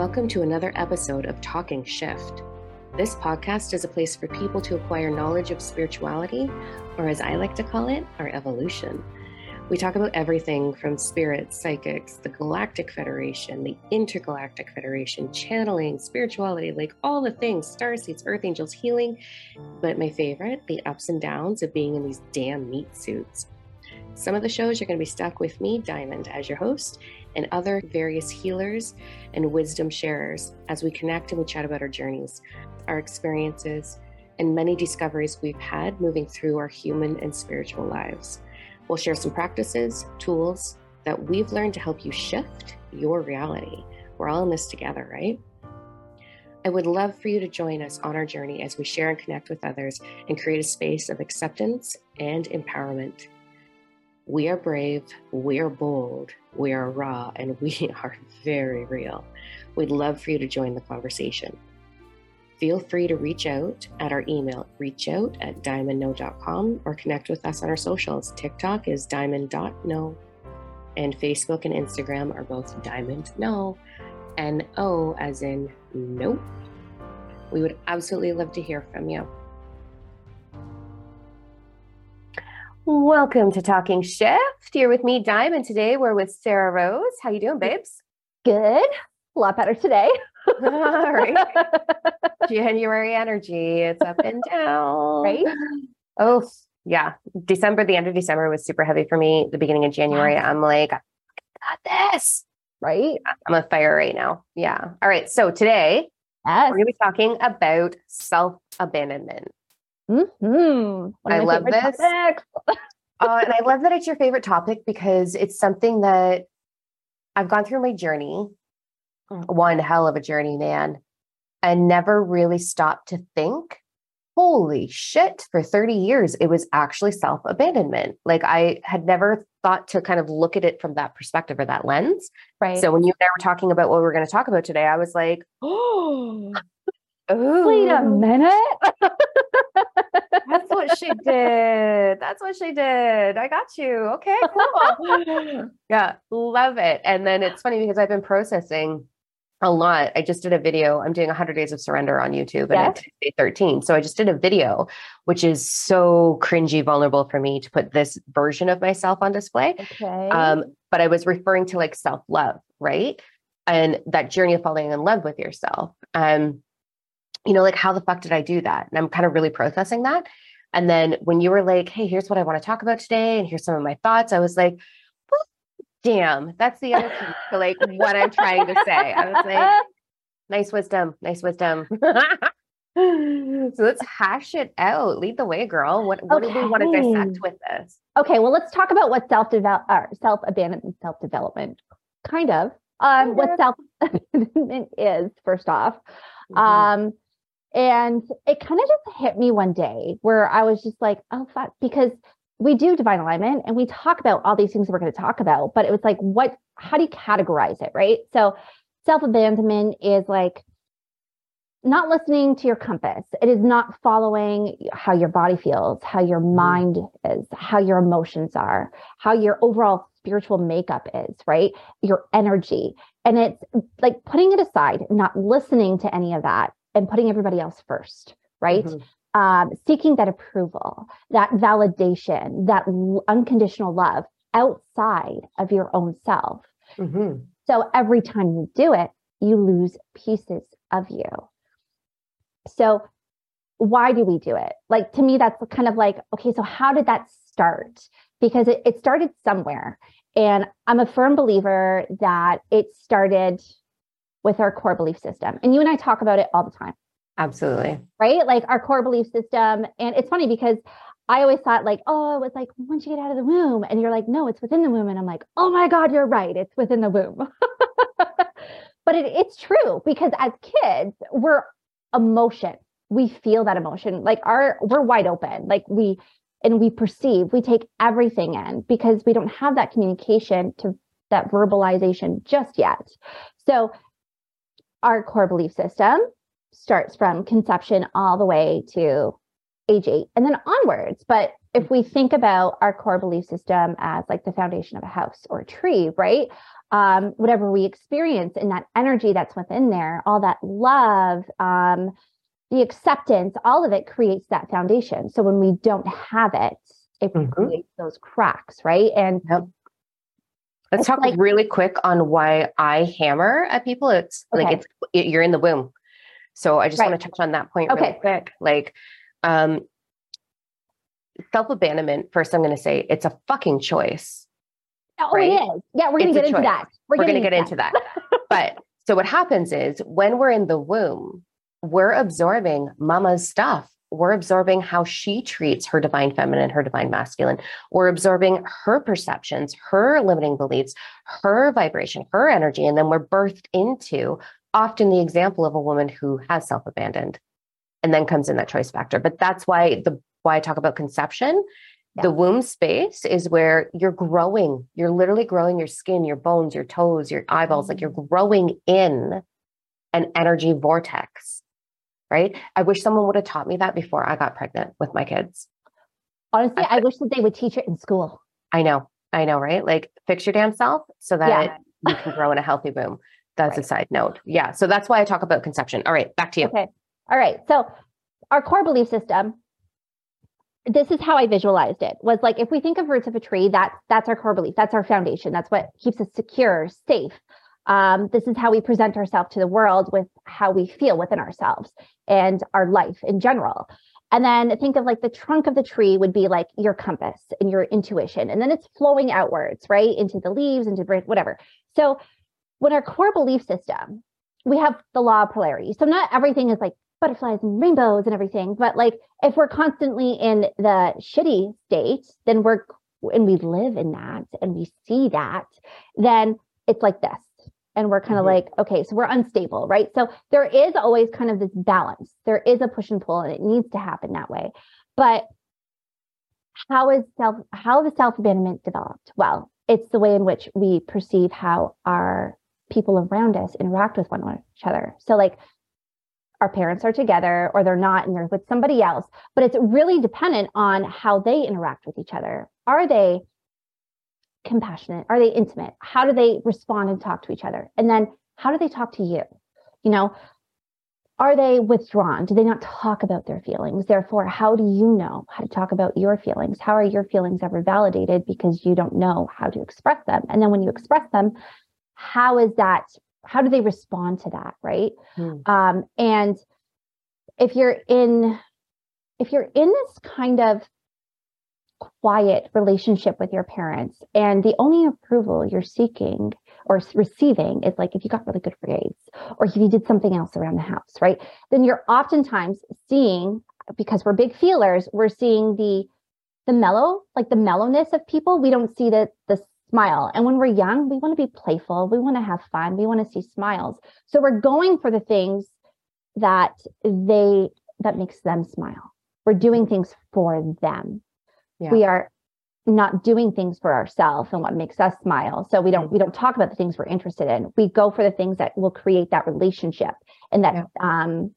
Welcome to another episode of Talking Shift. This podcast is a place for people to acquire knowledge of spirituality, or as I like to call it, our evolution. We talk about everything from spirits, psychics, the Galactic Federation, the Intergalactic Federation, channeling, spirituality, like all the things, star seeds, earth angels, healing. But my favorite, the ups and downs of being in these damn meat suits. Some of the shows you're going to be stuck with me, Diamond, as your host, and other various healers and wisdom sharers as we connect and we chat about our journeys, our experiences, and many discoveries we've had moving through our human and spiritual lives. We'll share some practices, tools that we've learned to help you shift your reality. We're all in this together, right? I would love for you to join us on our journey as we share and connect with others and create a space of acceptance and empowerment. We are brave, we are bold, we are raw, and we are very real. We'd love for you to join the conversation feel free to reach out at our email, reachout at diamondno.com, or connect with us on our socials. TikTok is diamond.no, and Facebook and Instagram are both diamond no, N O as in nope. We would absolutely love to hear from you. Welcome to Talking Shift. You're with me, Diamond. Today we're with Sarah Rose. How you doing, babes? Good. A lot better today. All right. January energy. It's up and down. Right? Oh, yeah. December, the end of December was super heavy for me. The beginning of January, I'm like, I got this. Right? I'm on fire right now. Yeah. All right. So today Yes. we're going to be talking about self abandonment. Mm-hmm. I love this. Uh, and I love that it's your favorite topic because it's something that I've gone through my journey. One hell of a journey, man. And never really stopped to think, holy shit, for 30 years, it was actually self abandonment. Like I had never thought to kind of look at it from that perspective or that lens. Right. So when you and I were talking about what we are going to talk about today, I was like, oh, wait a minute. What she did. That's what she did. I got you. Okay, cool. yeah, love it. And then it's funny because I've been processing a lot. I just did a video. I'm doing 100 Days of Surrender on YouTube and Yes. day 13. So I just did a video, which is so cringy, vulnerable for me to put this version of myself on display. Okay. Um, but I was referring to like self love, right? And that journey of falling in love with yourself. Um, you know, like how the fuck did I do that? And I'm kind of really processing that. And then when you were like, hey, here's what I want to talk about today, and here's some of my thoughts, I was like, well, damn, that's the other piece to like what I'm trying to say. I was like, nice wisdom, nice wisdom. so let's hash it out. Lead the way, girl. What, what do we want to Okay. dissect with this? okay. Well, let's talk about what self develop, uh, self abandonment, self development, kind of. Um, Kind what of. self abandonment is first off. Mhm. Um, and it kind of just hit me one day where I was just like, oh, fuck, because we do divine alignment and we talk about all these things that we're going to talk about, but it was like, what, how do you categorize it? Right. So self abandonment is like not listening to your compass. It is not following how your body feels, how your mm-hmm. mind is, how your emotions are, how your overall spiritual makeup is, right? Your energy. And it's like putting it aside, not listening to any of that and putting everybody else first, right? Mhm. Um, seeking that approval, that validation, that l- unconditional love outside of your own self. Mhm. So every time you do it, you lose pieces of you. So why do we do it? Like to me, that's kind of like, okay, so how did that start? Because it, it started somewhere. And I'm a firm believer that it started with our core belief system. And you and I talk about it all the time Absolutely. right? Like our core belief system. And it's funny because I always thought like, oh, it was like once you get out of the womb, and you're like, no, it's within the womb. And I'm like, oh my God, you're right. It's within the womb. but it, it's true because as kids, we're emotion. We feel that emotion. Like our we're wide open. Like we and we perceive, we take everything in because we don't have that communication to that verbalization just yet. So our core belief system starts from conception all the way to age eight and then onwards. But if we think about our core belief system as like the foundation of a house or a tree, right? um, whatever we experience in that energy that's within there, all that love, um, the acceptance, all of it creates that foundation. So when we don't have it, it mm-hmm. creates those cracks, right? And yep. Let's talk like, really quick on why I hammer at people. It's okay. like it's it, you're in the womb. So I just right. want to touch on that point okay. really quick. Like um self-abandonment, first I'm gonna say it's a fucking choice. Oh, right? it is. Yeah, we're gonna get into that. We're, we're gonna get into that. but so what happens is when we're in the womb, we're absorbing mama's stuff. We're absorbing how she treats her divine feminine, her divine masculine. We're absorbing her perceptions, her limiting beliefs, her vibration, her energy. And then we're birthed into often the example of a woman who has self abandoned and then comes in that choice factor. But that's why the why I talk about conception. Yeah. The womb space is where you're growing. You're literally growing your skin, your bones, your toes, your eyeballs, mm-hmm. like you're growing in an energy vortex right? I wish someone would have taught me that before I got pregnant with my kids. Honestly, I, I wish that they would teach it in school. I know. I know, right? Like fix your damn self so that yeah. you can grow in a healthy womb. That's right. a side note. Yeah. So that's why I talk about conception. All right, back to you. Okay. All right. So our core belief system, this is how I visualized it was like if we think of roots of a tree, that that's our core belief. That's our foundation. That's what keeps us secure, safe, um, this is how we present ourselves to the world with how we feel within ourselves and our life in general. And then think of like the trunk of the tree would be like your compass and your intuition. And then it's flowing outwards, right? Into the leaves, into whatever. So when our core belief system, we have the law of polarity. So not everything is like butterflies and rainbows and everything, but like if we're constantly in the shitty state, then we're and we live in that and we see that, then it's like this and we're kind of mm-hmm. like okay so we're unstable right? So there is always kind of this balance. There is a push and pull and it needs to happen that way. But how is self how the self abandonment developed? Well it's the way in which we perceive how our people around us interact with one each other so like our parents are together or they're not and they're with somebody else but it's really dependent on how they interact with each other. Are they compassionate? Are they intimate? How do they respond and talk to each other? And then how do they talk to you? You know, are they withdrawn? Do they not talk about their feelings? Therefore, how do you know how to talk about your feelings? How are your feelings ever validated because you don't know how to express them? And then when you express them, how is that? How do they respond to that? Right. Hmm. Um, and if you're in, if you're in this kind of quiet relationship with your parents. And the only approval you're seeking or receiving is like if you got really good grades or if you did something else around the house right? Then you're oftentimes seeing because we're big feelers we're seeing the the mellow like the mellowness of people. We don't see the the smile. And when we're young we want to be playful. We want to have fun. We want to see smiles. So we're going for the things that they that makes them smile. We're doing things for them yeah. we are not doing things for ourselves and what makes us smile so we don't we don't talk about the things we're interested in we go for the things that will create that relationship and that yeah. um,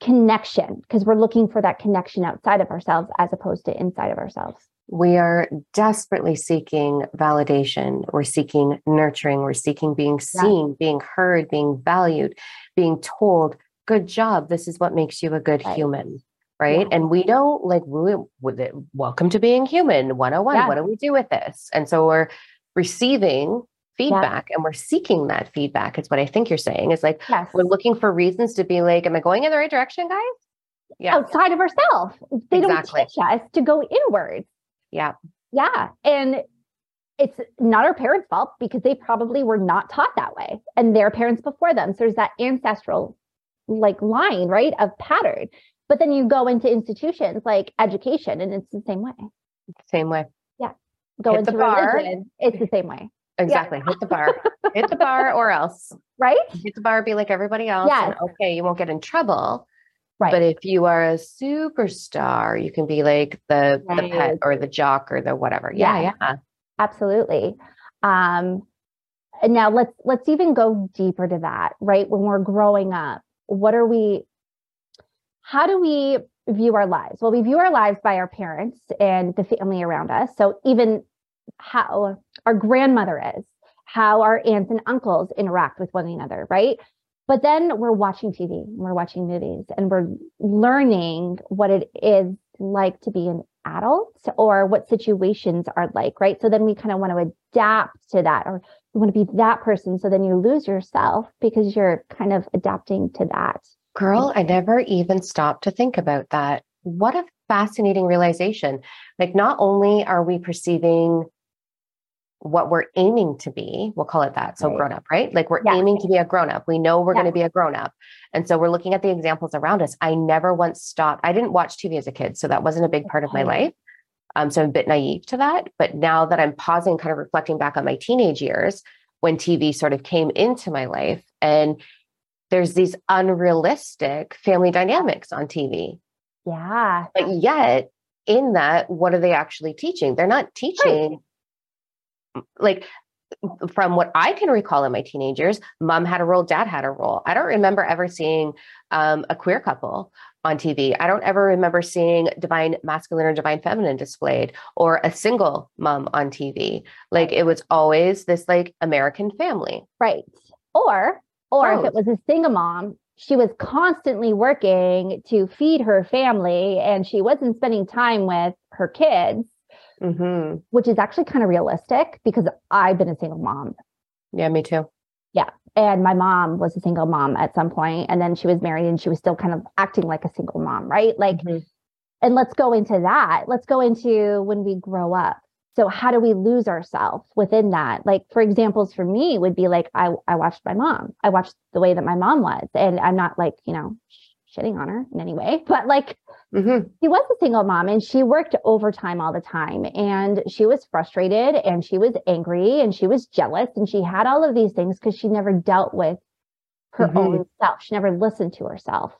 connection because we're looking for that connection outside of ourselves as opposed to inside of ourselves we are desperately seeking validation we're seeking nurturing we're seeking being seen yeah. being heard being valued being told good job this is what makes you a good right. human right? And we don't like we, it, welcome to being human 101. Yeah. What do we do with this? And so we're receiving feedback yeah. and we're seeking that feedback. It's what I think you're saying is like yes. we're looking for reasons to be like, am I going in the right direction, guys? Yeah. Outside of ourselves. They exactly. don't teach us to go inwards. Yeah. Yeah. And it's not our parents' fault because they probably were not taught that way and their parents before them. So there's that ancestral like line, right, of pattern. But then you go into institutions like education and it's the same way. Same way. Yeah. Go Hit into the bar. religion, it's the same way. Exactly. Yeah. Hit the bar. Hit the bar or else. Right? Hit the bar, be like everybody else. Yeah. okay, you won't get in trouble. Right. But if you are a superstar, you can be like the right. the pet or the jock or the whatever. Yeah, yeah. yeah. Absolutely. Um and now let's let's even go deeper to that, right? When we're growing up, what are we how do we view our lives? Well, we view our lives by our parents and the family around us. So even how our grandmother is, how our aunts and uncles interact with one another, right? But then we're watching TV, we're watching movies, and we're learning what it is like to be an adult or what situations are like, right? So then we kind of want to adapt to that or you want to be that person. So then you lose yourself because you're kind of adapting to that. Girl, I never even stopped to think about that. What a fascinating realization. Like, not only are we perceiving what we're aiming to be, we'll call it that. So, right. grown up, right? Like, we're yeah. aiming to be a grown up. We know we're yeah. going to be a grown up. And so, we're looking at the examples around us. I never once stopped. I didn't watch TV as a kid. So, that wasn't a big part of my life. Um, so, I'm a bit naive to that. But now that I'm pausing, kind of reflecting back on my teenage years when TV sort of came into my life, and there's these unrealistic family dynamics on TV. Yeah. But yet, in that, what are they actually teaching? They're not teaching, right. like, from what I can recall in my teenagers, mom had a role, dad had a role. I don't remember ever seeing um, a queer couple on TV. I don't ever remember seeing divine masculine or divine feminine displayed or a single mom on TV. Like it was always this like American family. Right. Or or if it was a single mom, she was constantly working to feed her family and she wasn't spending time with her kids, mm-hmm. which is actually kind of realistic because I've been a single mom. Yeah, me too. Yeah. And my mom was a single mom at some point, and then she was married and she was still kind of acting like a single mom, right? Like, mm-hmm. and let's go into that. Let's go into when we grow up so how do we lose ourselves within that like for examples for me would be like i i watched my mom i watched the way that my mom was and i'm not like you know shitting on her in any way but like mm-hmm. she was a single mom and she worked overtime all the time and she was frustrated and she was angry and she was jealous and she had all of these things because she never dealt with her mm-hmm. own self she never listened to herself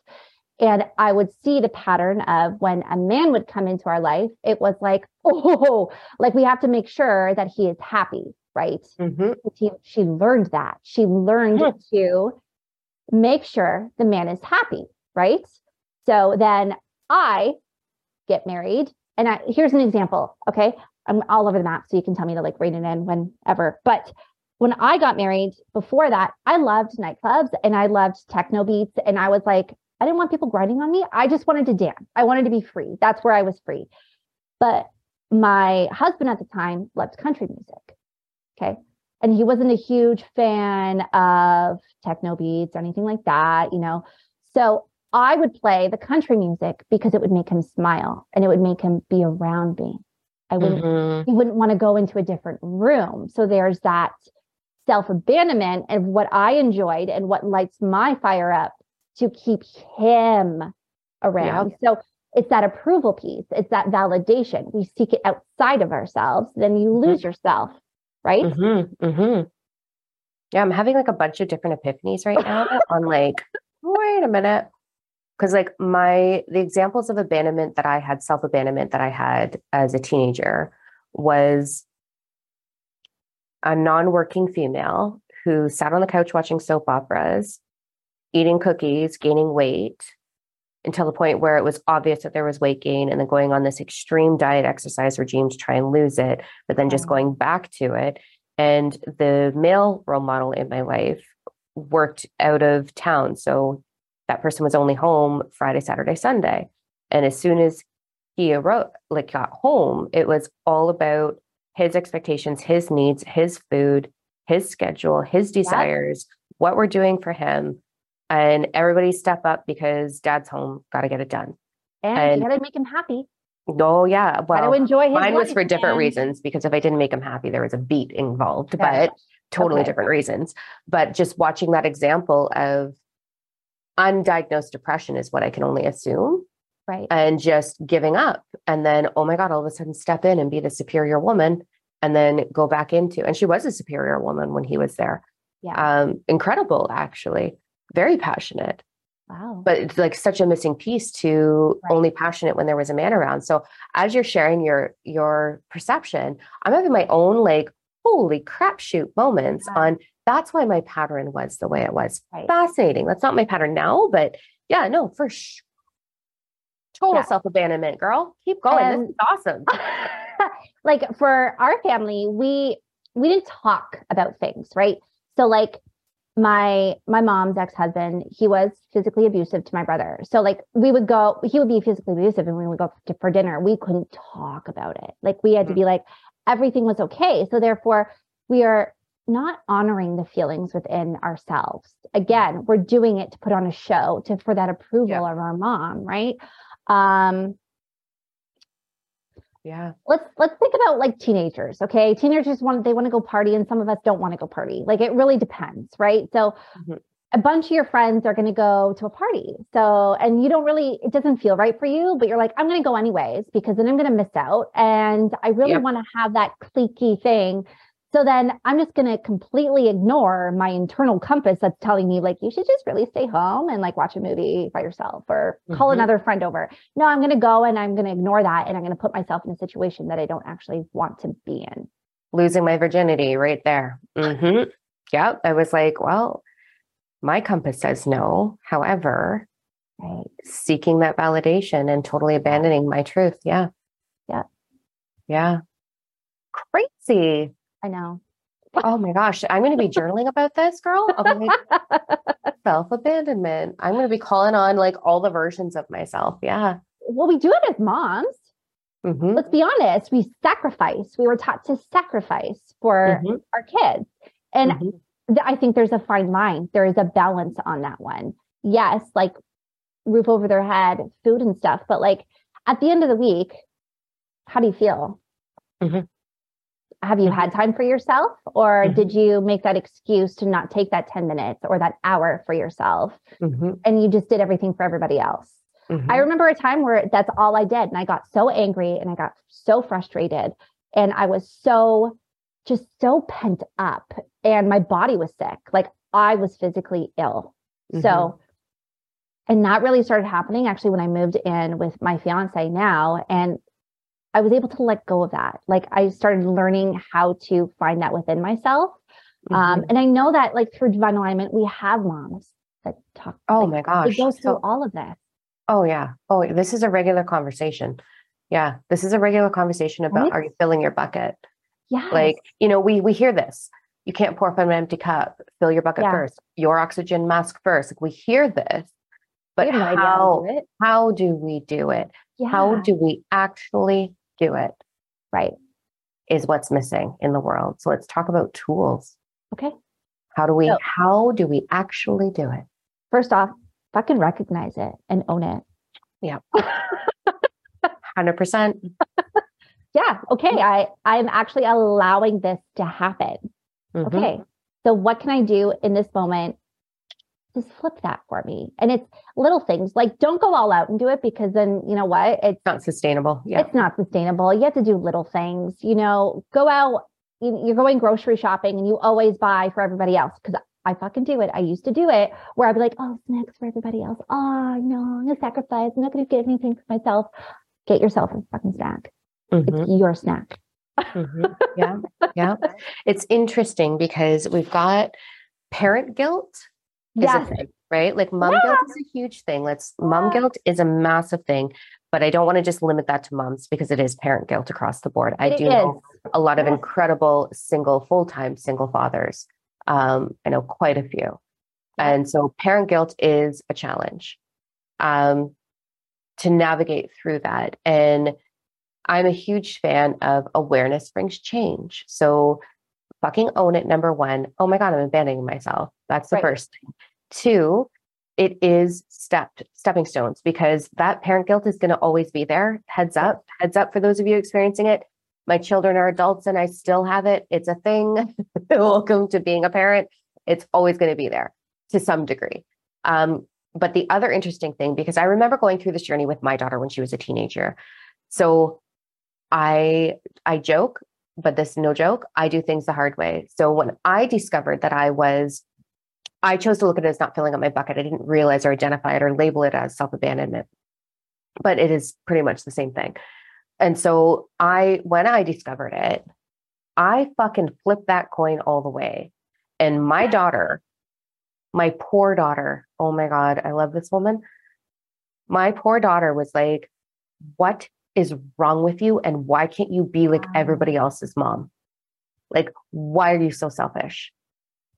and I would see the pattern of when a man would come into our life, it was like, oh, like we have to make sure that he is happy, right? Mm-hmm. She, she learned that. She learned mm-hmm. to make sure the man is happy, right? So then I get married. And I, here's an example. Okay. I'm all over the map. So you can tell me to like rein it in whenever. But when I got married before that, I loved nightclubs and I loved techno beats. And I was like, I didn't want people grinding on me. I just wanted to dance. I wanted to be free. That's where I was free. But my husband at the time loved country music. Okay. And he wasn't a huge fan of techno beats or anything like that, you know. So I would play the country music because it would make him smile and it would make him be around me. I wouldn't mm-hmm. he wouldn't want to go into a different room. So there's that self-abandonment of what I enjoyed and what lights my fire up to keep him around. Yeah. So it's that approval piece, it's that validation. We seek it outside of ourselves, then you mm-hmm. lose mm-hmm. yourself, right? Mm-hmm. Mm-hmm. Yeah, I'm having like a bunch of different epiphanies right now on like, wait a minute. Because like my the examples of abandonment that I had, self-abandonment that I had as a teenager was a non-working female who sat on the couch watching soap operas eating cookies, gaining weight until the point where it was obvious that there was weight gain and then going on this extreme diet exercise regime to try and lose it, but then just mm. going back to it. And the male role model in my life worked out of town. So that person was only home Friday, Saturday, Sunday. And as soon as he wrote, like got home, it was all about his expectations, his needs, his food, his schedule, his desires, what we're doing for him and everybody step up because dad's home, got to get it done. And, and you got to make him happy. Oh yeah, well, enjoy mine was for different and... reasons because if I didn't make him happy, there was a beat involved, but totally okay. different reasons. But just watching that example of undiagnosed depression is what I can only assume. Right. And just giving up. And then, oh my God, all of a sudden step in and be the superior woman and then go back into, and she was a superior woman when he was there. Yeah. Um, incredible, actually very passionate. Wow. But it's like such a missing piece to right. only passionate when there was a man around. So as you're sharing your your perception, I'm having my own like holy crap shoot moments yeah. on that's why my pattern was the way it was. Right. Fascinating. That's not my pattern now, but yeah, no, for sure. Total yeah. self-abandonment, girl. Keep going. This is awesome. like for our family, we we didn't talk about things, right? So like my my mom's ex-husband he was physically abusive to my brother. So like we would go he would be physically abusive and we would go to, for dinner. We couldn't talk about it. Like we had to be like everything was okay. So therefore we are not honoring the feelings within ourselves. Again we're doing it to put on a show to for that approval yeah. of our mom right? Um yeah. Let's let's think about like teenagers okay? Teenagers want they want to go party and some of us don't want to go party. Like it really depends right? So mm-hmm. a bunch of your friends are going to go to a party. So and you don't really it doesn't feel right for you but you're like i'm going to go anyways because then i'm going to miss out. And i really yep. want to have that cliquey thing so then I'm just going to completely ignore my internal compass that's telling me, like, you should just really stay home and like watch a movie by yourself or call mm-hmm. another friend over. No, I'm going to go and I'm going to ignore that. And I'm going to put myself in a situation that I don't actually want to be in. Losing my virginity right there. Mm-hmm. Yep. I was like, well, my compass says no. However, right. seeking that validation and totally abandoning my truth. Yeah. Yeah. Yeah. Crazy. I know. Oh my gosh, I'm going to be journaling about this, girl. self abandonment. I'm going to be calling on like all the versions of myself. Yeah. Well, we do it as moms. Mm-hmm. Let's be honest. We sacrifice. We were taught to sacrifice for mm-hmm. our kids. And mm-hmm. th- I think there's a fine line. There is a balance on that one. Yes, like roof over their head, food and stuff. But like at the end of the week, how do you feel? Have you had mm-hmm. time for yourself or mm-hmm. did you make that excuse to not take that 10 minutes or that hour for yourself mm-hmm. and you just did everything for everybody else mm-hmm. i remember a time where that's all i did and i got so angry and i got so frustrated and i was so just so pent up and my body was sick like i was physically ill so mm-hmm. and that really started happening actually when i moved in with my fiance now and I was able to let go of that. Like I started learning how to find that within myself. Um, mm-hmm. Um, and I know that like through divine alignment, we have moms that talk. Oh like, my gosh. It goes through so, all of this. Oh yeah. Oh, this is a regular conversation. Yeah. This is a regular conversation about right? are you filling your bucket? Yeah. Like, you know, we we hear this. You can't pour from an empty cup. Fill your bucket yeah. first. Your oxygen mask first. Like we hear this, but no how, do how do we do it? Yeah. How do we actually do it. Right. Is what's missing in the world. So let's talk about tools. Okay. How do we, so, how do we actually do it? First off, fucking recognize it and own it. Yeah. 100%. yeah. Okay. I, I'm actually allowing this to happen. Mm-hmm. Okay. So what can I do in this moment just flip that for me. And it's little things like don't go all out and do it because then you know what? It's not sustainable. Yeah. It's not sustainable. You have to do little things, you know, go out, you're going grocery shopping and you always buy for everybody else because I fucking do it. I used to do it where I'd be like, oh, snacks for everybody else. Oh, no, I'm going to sacrifice. I'm not going to get anything for myself. Get yourself a fucking snack. Mm-hmm. It's your snack. mm-hmm. Yeah. Yeah. It's interesting because we've got parent guilt yes. Thing, right? Like mom yeah. guilt is a huge thing. Let's yeah. mom guilt is a massive thing, but I don't want to just limit that to moms because it is parent guilt across the board. I it do is. know a lot of incredible single, full-time single fathers. Um, I know quite a few. Yeah. And so parent guilt is a challenge um, to navigate through that. And I'm a huge fan of awareness brings change. So fucking own it. Number one, oh my God, I'm abandoning myself. That's the right. first thing. Two, it is stepped stepping stones because that parent guilt is going to always be there. Heads up, heads up for those of you experiencing it. My children are adults and I still have it. It's a thing. Welcome to being a parent. It's always going to be there to some degree. Um, but the other interesting thing, because I remember going through this journey with my daughter when she was a teenager. So I I joke, but this no joke. I do things the hard way. So when I discovered that I was I chose to look at it as not filling up my bucket. I didn't realize or identify it or label it as self abandonment, but it is pretty much the same thing. And so I, when I discovered it, I fucking flipped that coin all the way. And my daughter, my poor daughter, oh my God, I love this woman. My poor daughter was like, What is wrong with you? And why can't you be like everybody else's mom? Like, why are you so selfish?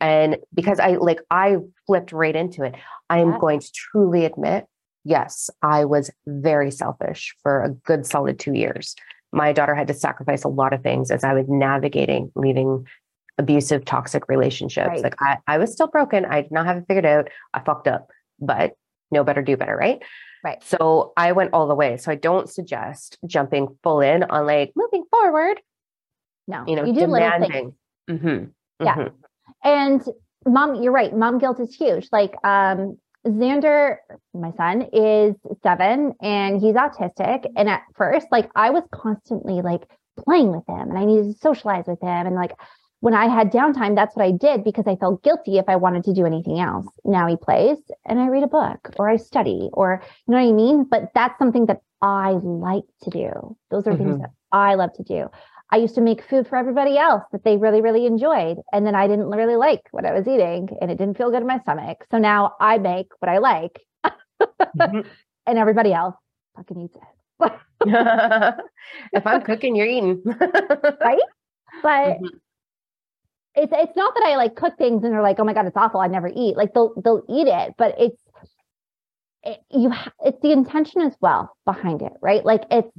And because I like, I flipped right into it. I am going to truly admit, yes, I was very selfish for a good solid two years. My daughter had to sacrifice a lot of things as I was navigating leaving abusive, toxic relationships. Right. Like, I, I was still broken. I did not have it figured out. I fucked up, but know better, do better, right? Right. So I went all the way. So I don't suggest jumping full in on like moving forward, No, you know, you do demanding. Mhm, Yeah. mhm. And mom, you're right. Mom guilt is huge. Like um Xander, my son, is seven and he's autistic. And at first, like I was constantly like playing with him and I needed to socialize with him. And like when I had downtime, that's what I did because I felt guilty if I wanted to do anything else. Now he plays and I read a book or I study or you know what I mean? But that's something that I like to do. Those are things Mhm. that I love to do. I used to make food for everybody else that they really, really enjoyed. And then I didn't really like what I was eating and it didn't feel good in my stomach. So now I make what I like Mhm. and everybody else fucking eats it. if I'm cooking, you're eating. Right? But Mhm. It's it's not that I like cook things and they're like, oh my God, it's awful. I never eat. Like they'll they'll eat it, but it's it, you ha- it's the intention as well behind it, right? Like it's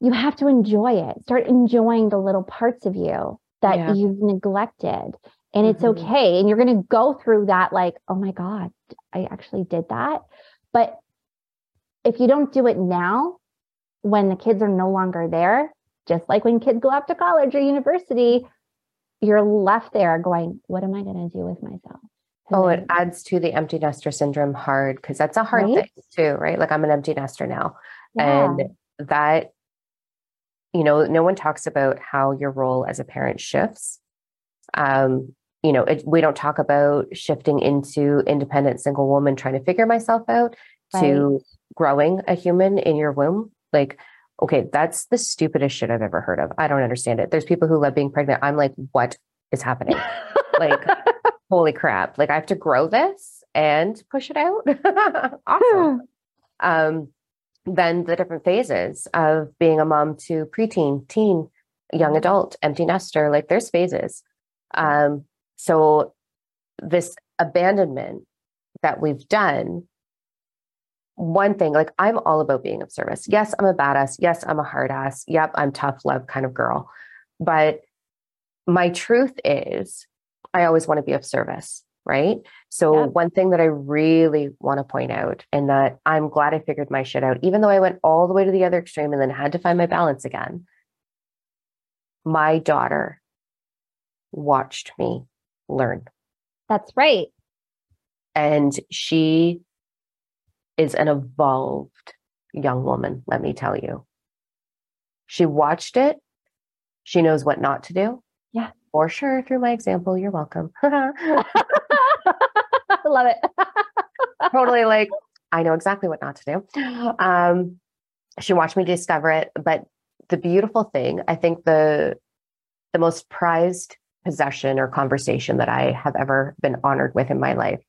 you have to enjoy it. Start enjoying the little parts of you that Yeah. you've neglected. And it's Mhm. okay. And you're going to go through that like, oh my God, I actually did that. But if you don't do it now, when the kids are no longer there, just like when kids go off to college or university, you're left there going, what am I going to do with myself? Oh, it adds to the empty nester syndrome hard because that's a hard Right? thing too, right? Like I'm an empty nester now. yeah, And that, you know, no one talks about how your role as a parent shifts. Um, you know, it, we don't talk about shifting into independent single woman trying to figure myself out to growing a human in your womb. Like, okay, that's the stupidest shit I've ever heard of. I don't understand it. There's people who love being pregnant. I'm like, what is happening? like, holy crap. Like, I have to grow this and push it out. awesome um, then the different phases of being a mom to preteen, teen, young adult, empty nester, like there's phases. Um, so this abandonment that we've done, one thing, like I'm all about being of service. Yes, I'm a badass. Yes, I'm a hard ass. Yep, I'm tough love kind of girl. But my truth is, I always want to be of service, right? So, Yep. one thing that I really want to point out, and that I'm glad I figured my shit out, even though I went all the way to the other extreme and then had to find my balance again, my daughter watched me learn. That's right. And she is an evolved young woman, let me tell you. She watched it. She knows what not to do. Yeah. For sure, through my example. You're welcome. Love it. totally like, I know exactly what not to do. Um, she watched me discover it. But the beautiful thing, I think the the most prized possession or conversation that I have ever been honored with in my life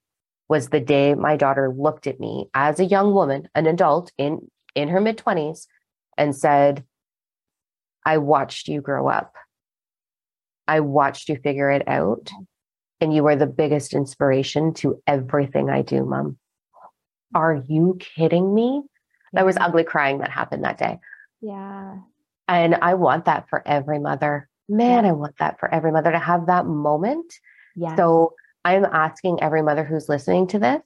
was the day my daughter looked at me as a young woman, an adult in in her mid 20s and said, I watched you grow up. I watched you figure it out. And you are the biggest inspiration to everything I do, mom. Are you kidding me? That was ugly crying that happened that day. Yeah. And I want that for every mother. Man, Yeah. I want that for every mother to have that moment. Yeah. So I'm asking every mother who's listening to this,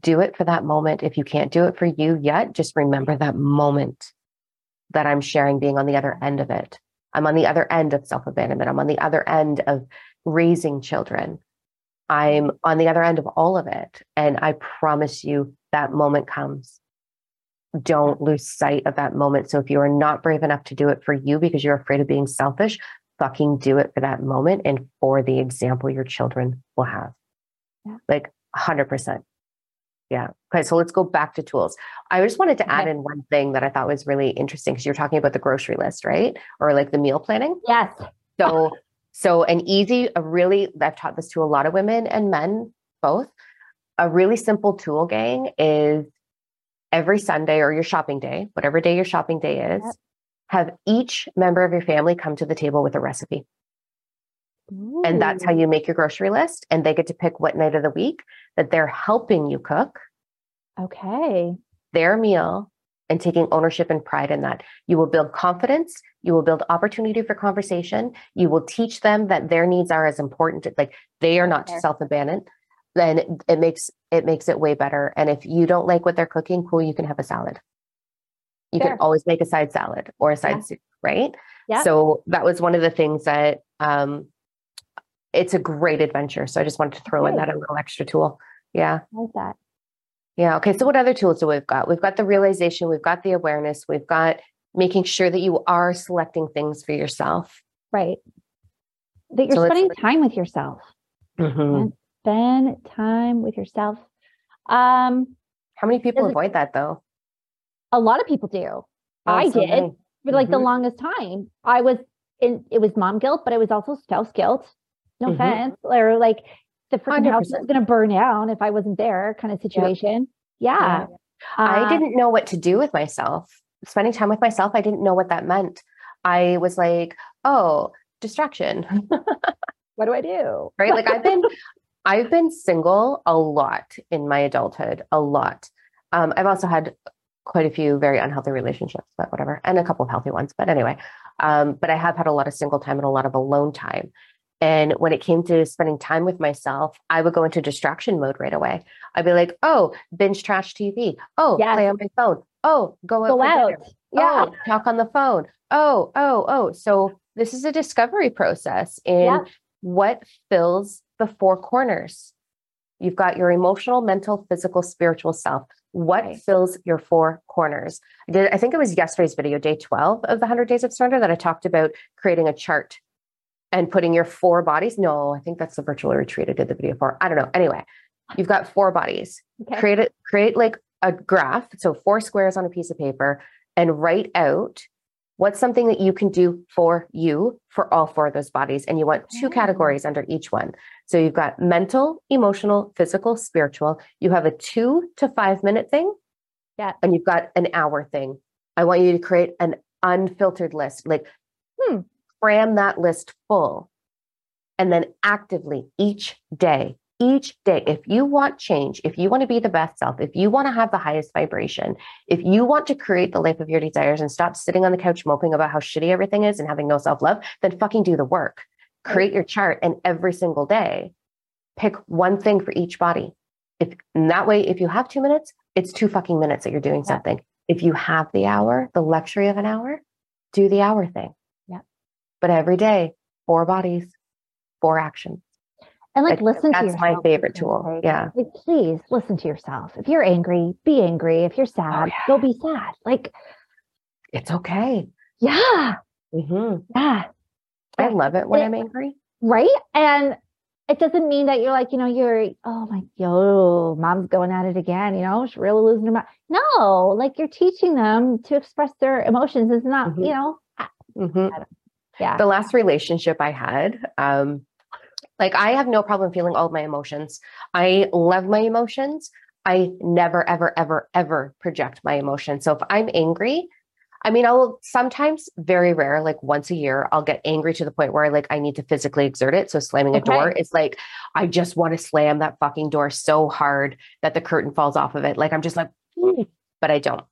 do it for that moment. If you can't do it for you yet, just remember that moment that I'm sharing being on the other end of it. I'm on the other end of self abandonment. I'm on the other end of raising children. I'm on the other end of all of it. And I promise you that moment comes. Don't lose sight of that moment. So if you are not brave enough to do it for you because you're afraid of being selfish, fucking do it for that moment and for the example your children will have. Yeah. Like 100%. Yeah. Okay. So let's go back to tools. I just wanted to add Okay. in one thing that I thought was really interesting because you're talking about the grocery list, right? Or like the meal planning. yes. So, so an easy, a really, I've taught this to a lot of women and men both. A really simple tool, gang, is every Sunday or your shopping day, whatever day your shopping day is, Yep. Have each member of your family come to the table with a recipe. And that's how you make your grocery list. And they get to pick what night of the week that they're helping you cook Okay. their meal and taking ownership and pride in that. You will build confidence. You will build opportunity for conversation. You will teach them that their needs are as important. Like they are not Fair. self-abandoned. Then it, it makes it makes it way better. And if you don't like what they're cooking, cool, you can have a salad. You Fair. can always make a side salad or a side Yeah. soup, right? Yeah. So that was one of the things that um it's a great adventure. So I just wanted to throw in that a little extra tool. Yeah. I like that. Yeah. Okay. So what other tools do we've got? We've got the realization, we've got the awareness, we've got making sure that you are selecting things for yourself. Right. That you're So spending time with yourself. Mhm. Spend time with yourself. Um, How many people it- avoid that though? A lot of people do. Oh, I did for like the Mhm. longest time. I was in it was mom guilt, but it was also spouse guilt. No Mhm. offense. Or like the freaking house was gonna burn down if I wasn't there kind of situation. Yeah. I Uh, didn't know what to do with myself. Spending time with myself, I didn't know what that meant. I was like, oh, distraction. what do I do? right? Like I've been I've been single a lot in my adulthood, a lot. Um, I've also had quite a few very unhealthy relationships, but whatever, and a couple of healthy ones. But anyway, um, but I have had a lot of single time and a lot of alone time. And when it came to spending time with myself, I would go into distraction mode right away. I'd be like, oh, binge trash TV. Oh, Yes. play on my phone. Oh, go out. Go out. Yeah. Oh, talk on the phone. Oh, oh, oh. So this is a discovery process in Yeah. what fills the four corners. You've got your emotional, mental, physical, spiritual self. What Right. fills your four corners? I did I think it was yesterday's video, day 12 of the 100 days of surrender that I talked about creating a chart and putting your four bodies. No, I think that's the virtual retreat I did the video for. I don't know. Anyway, you've got four bodies Okay. create it create like a graph so four squares on a piece of paper and write out what's something that you can do for you for all four of those bodies? And you want two categories under each one. So you've got mental emotional physical spiritual. You have a two to five minute thing. Yeah. and you've got an hour thing. I want you to create an unfiltered list like Hmm. cram that list full. And then actively each day each day if you want change if you want to be the best self if you want to have the highest vibration if you want to create the life of your desires and stop sitting on the couch moping about how shitty everything is and having no self-love then fucking do the work. Create your chart and every single day pick one thing for each body. If and that way if you have two minutes it's two fucking minutes that you're doing Yeah. something. If you have the hour the luxury of an hour do the hour thing. Yeah. but every day four bodies four actions And like Like, listen to that's my favorite tool. Yeah. Like please listen to yourself. If you're angry, be angry. If you're sad, Oh, yeah. go be sad. Like, it's okay yeah, Mm-hmm. yeah. i love it when It- i'm angry Right. And it doesn't mean that you're like, you know, you're, oh my, yo, mom's going at it again, you know, she's really losing her mind. No, like you're teaching them to express their emotions. It's not, Mhm. you know, Mhm. yeah. the last relationship I had, um, like I have no problem feeling all of my emotions. I love my emotions. I never, ever, ever, ever project my emotions. So if I'm angry, I mean, I will sometimes, very rare, like once a year, I'll get angry to the point where I like I need to physically exert it. So slamming a door is like I just want to slam that fucking door so hard that the curtain falls off of it. Like I'm just like, "Mm," but I don't.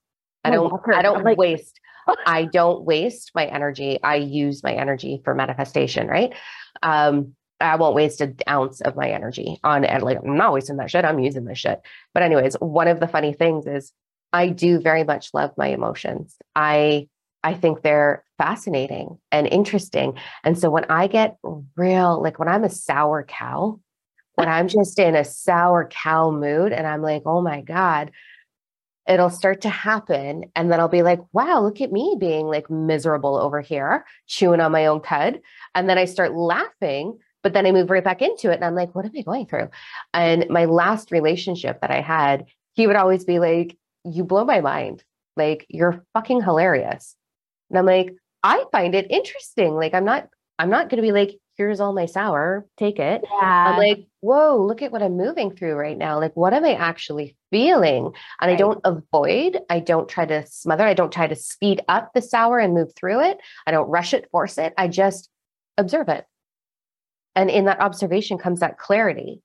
I don't. I don't like- waste. I don't waste my energy. I use my energy for manifestation, right? Um, I won't waste an ounce of my energy on and like I'm not wasting that shit. I'm using this shit. But anyways, one of the funny things is I do very much love my emotions. I I think they're fascinating and interesting. And so when I get real, like when I'm a sour cow, when I'm just in a sour cow mood and I'm like, oh my God, it'll start to happen. And then I'll be like, wow, look at me being like miserable over here, chewing on my own cud. And then I start laughing, but then I move right back into it. And I'm like, what am I going through? And my last relationship that I had, he would always be like, you blow my mind. Like, you're fucking hilarious. And I'm like, I find it interesting. Like, I'm not, I'm not going to be like, here's all my sour, take it. Yeah. I'm like, whoa, look at what I'm moving through right now. Like, what am I actually feeling? And I don't avoid, I don't try to smother, I don't try to speed up the sour and move through it. I don't rush it, force it. I just observe it. And in that observation comes that clarity.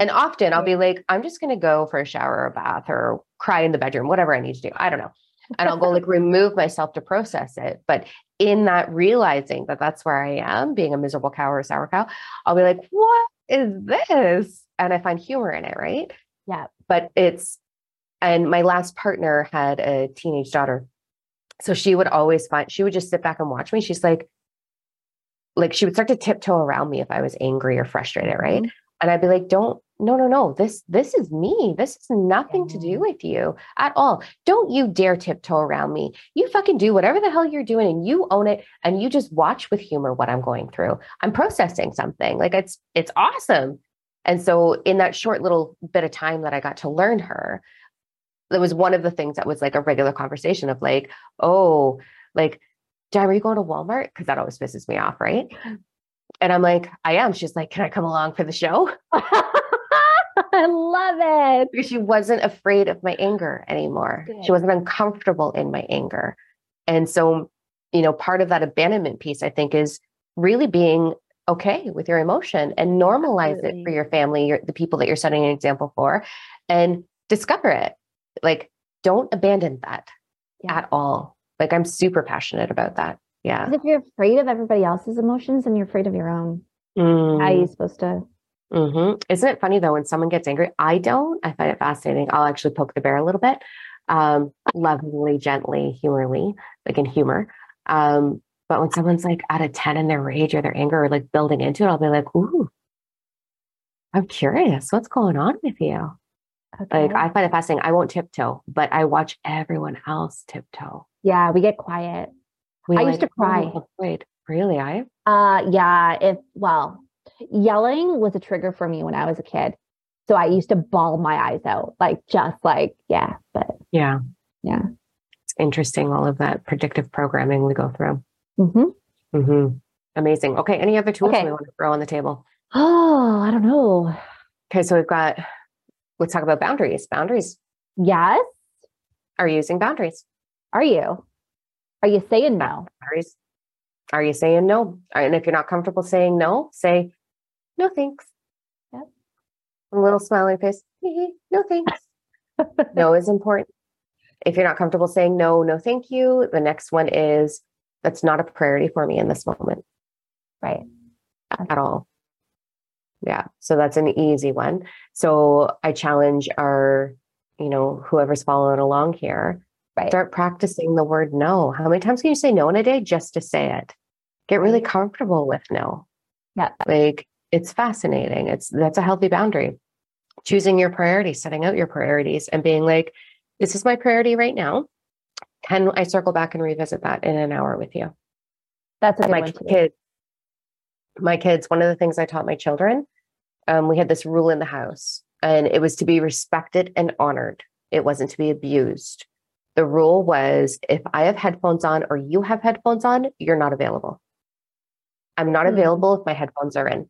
And often I'll be like, I'm just going to go for a shower or a bath or cry in the bedroom, whatever I need to do. I don't know. And I'll go like remove myself to process it. But in that realizing that that's where I am, being a miserable cow or a sour cow, I'll be like, what is this? And I find humor in it, right? Yeah. But it's, and my last partner had a teenage daughter. So she would always find, she would just sit back and watch me. She's like, like she would start to tiptoe around me if I was angry or frustrated, right? Mm-hmm. And I'd be like, don't, no, no, no. This, this is me. This has nothing to do with you at all. Don't you dare tiptoe around me. You fucking do whatever the hell you're doing and you own it and you just watch with humor what I'm going through. I'm processing something. Like it's, it's awesome. And so in that short little bit of time that I got to learn her, that was one of the things that was like a regular conversation of like, oh, like, Dad, are you going to Walmart? Because that always pisses me off, right? Mm-hmm. And I'm like, I am. She's like, Can I come along for the show? I love it. Because she wasn't afraid of my anger anymore. Good. She wasn't uncomfortable in my anger. And so, you know, part of that abandonment piece, I think, is really being okay with your emotion and normalize Absolutely. it for your family, your, the people that you're setting an example for, and discover it. Like, don't abandon that yeah. at all. Like, I'm super passionate about that. Yeah. If you're afraid of everybody else's emotions and you're afraid of your own, mm. how are you supposed to? Mm-hmm. Isn't it funny though when someone gets angry? I don't. I find it fascinating. I'll actually poke the bear a little bit, um, lovingly, gently, humorly, like in humor. Um, but when someone's like out of 10 in their rage or their anger or like building into it, I'll be like, ooh, I'm curious. What's going on with you? Okay. Like I find it fascinating. I won't tiptoe, but I watch everyone else tiptoe. Yeah, we get quiet. We I like, used to cry. Oh, wait, really? I? Uh, yeah. If well, yelling was a trigger for me when I was a kid. So I used to bawl my eyes out, like just like, yeah, but yeah. Yeah. It's interesting, all of that predictive programming we go through. Mm-hmm. Mm-hmm. Amazing. Okay. Any other tools okay. we want to throw on the table? Oh, I don't know. Okay. So we've got, let's talk about boundaries. Boundaries. Yes. Are you using boundaries? Are you? Are you saying no? Boundaries. Are you saying no? And if you're not comfortable saying no, say no thanks. Yep. A little smiling face. no thanks. no is important. If you're not comfortable saying no, no thank you. The next one is that's not a priority for me in this moment. Right. At all. Yeah. So that's an easy one. So I challenge our, you know, whoever's following along here, right. start practicing the word no. How many times can you say no in a day just to say it? Get really comfortable with no. Yeah. Like it's fascinating. It's that's a healthy boundary. Choosing your priorities, setting out your priorities and being like, this is my priority right now. Can I circle back and revisit that in an hour with you? That's a my kids. My kids, one of the things I taught my children, um, we had this rule in the house, and it was to be respected and honored. It wasn't to be abused. The rule was if I have headphones on or you have headphones on, you're not available. I'm not mm-hmm. available if my headphones are in.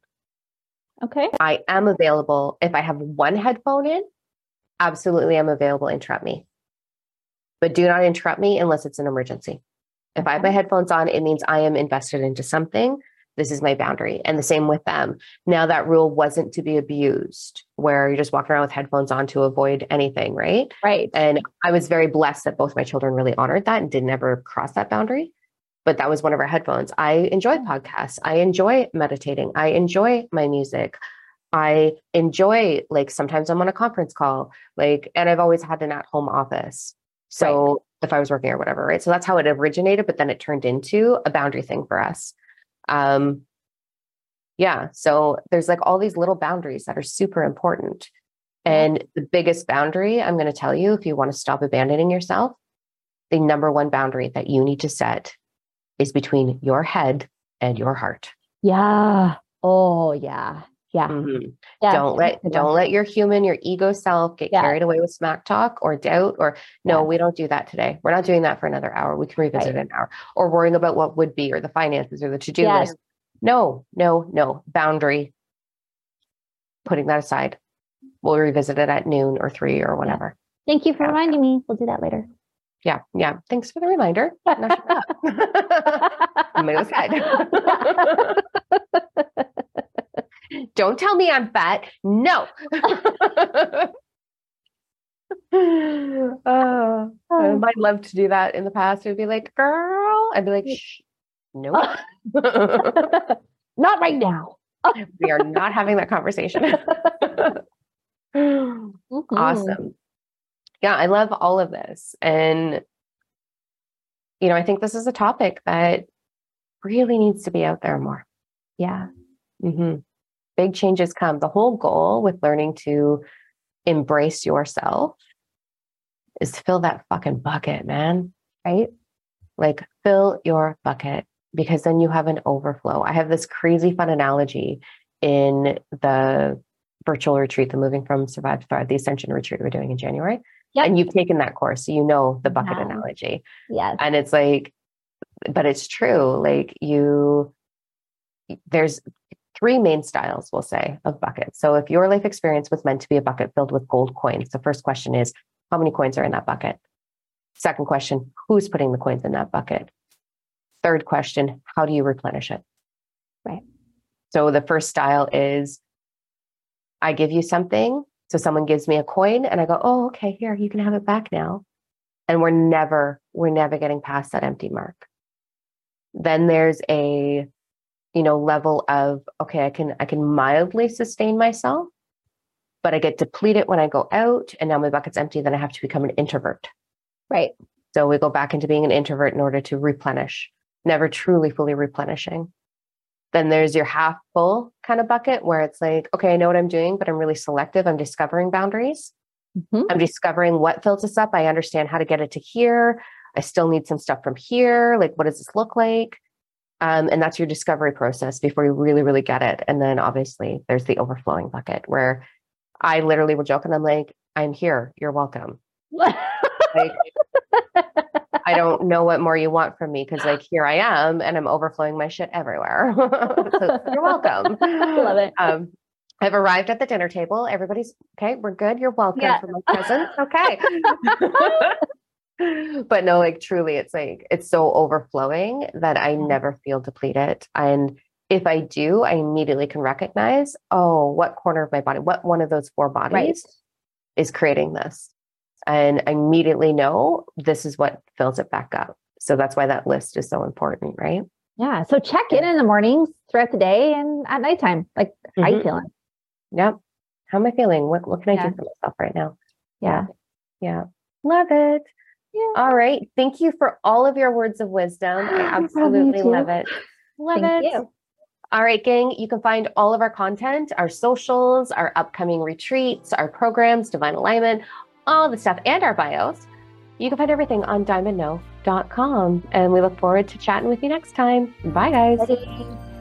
Okay. I am available if I have one headphone in. Absolutely, I'm available. Interrupt me but do not interrupt me unless it's an emergency. If I have my headphones on, it means I am invested into something. This is my boundary. And the same with them. Now, that rule wasn't to be abused, where you're just walk around with headphones on to avoid anything, right? Right. And I was very blessed that both my children really honored that and did never cross that boundary. But that was one of our headphones. I enjoy podcasts. I enjoy meditating. I enjoy my music. I enjoy, like, sometimes I'm on a conference call, like, and I've always had an at home office. So right. if I was working or whatever, right? So that's how it originated, but then it turned into a boundary thing for us. Um, yeah. So there's like all these little boundaries that are super important. And the biggest boundary I'm going to tell you, if you want to stop abandoning yourself, the number one boundary that you need to set is between your head and your heart. Yeah. Oh, yeah. Yeah. Mm-hmm. yeah. Don't let don't let your human, your ego self get yeah. carried away with smack talk or doubt or no, yeah. we don't do that today. We're not doing that for another hour. We can revisit right. an hour or worrying about what would be or the finances or the to-do yes. list. No, no, no. Boundary. Putting that aside. We'll revisit it at noon or three or whatever. Thank you for reminding me. We'll do that later. Yeah, yeah. Thanks for the reminder. Move ahead. Don't tell me I'm fat. No. uh, I might love to do that in the past. It'd be like, girl, I'd be like, Shh, nope. Not right now. we are not having that conversation. Mm-hmm. Awesome. Yeah, I love all of this. And, you know, I think this is a topic that really needs to be out there more. Yeah. hmm Big changes come. The whole goal with learning to embrace yourself is to fill that fucking bucket, man. Right. Like, fill your bucket because then you have an overflow. I have this crazy fun analogy in the virtual retreat, the Moving from Survive to Thrive, the Ascension retreat we're doing in January. Yep. And you've taken that course, so you know the bucket analogy. Yes. And it's like, but it's true. Like, you, there's three main styles, we'll say, of buckets. So if your life experience was meant to be a bucket filled with gold coins, the first question is, how many coins are in that bucket? Second question, who's putting the coins in that bucket? Third question, how do you replenish it? Right. So the first style is I give you something. So someone gives me a coin and I go, oh, okay, here, you can have it back now. And we're never, we're never getting past that empty mark. Then there's a, you know, level of, okay, I can, I can mildly sustain myself, but I get depleted when I go out and now my bucket's empty. Then I have to become an introvert. Right. So we go back into being an introvert in order to replenish, never truly fully replenishing. Then there's your half full kind of bucket where it's like, okay, I know what I'm doing, but I'm really selective. I'm discovering boundaries. Mhm. I'm discovering what fills us up. I understand how to get it to here. I still need some stuff from here. Like, what does this look like? Um, and that's your discovery process before you really, really get it. And then obviously there's the overflowing bucket where I literally will joke and I'm like, I'm here. You're welcome. Like, I don't know what more you want from me because, like, here I am and I'm overflowing my shit everywhere. so you're welcome. I love it. Um, I've arrived at the dinner table. Everybody's okay. We're good. You're welcome Yeah. for my presence. Okay. but no, like, truly, it's like, it's so overflowing that I Yeah. never feel depleted. And if I do, I immediately can recognize, oh, what corner of my body, what one of those four bodies Right. is creating this. And I immediately know this is what fills it back up. So that's why that list is so important, right? Yeah. So check in in the mornings throughout the day and at nighttime. Like, how you Mhm. feeling? Yep. How am I feeling? What what can I Yeah. do for myself right now? Yeah. Yeah. Love it. Yeah. All right. Thank you for all of your words of wisdom. I No problem, you absolutely love it. Love Thank it. you. All right, gang, you can find all of our content, our socials, our upcoming retreats, our programs, Divine Alignment, all the stuff, and our bios. You can find everything on diamondno.com. And we look forward to chatting with you next time. Bye, guys. Ready?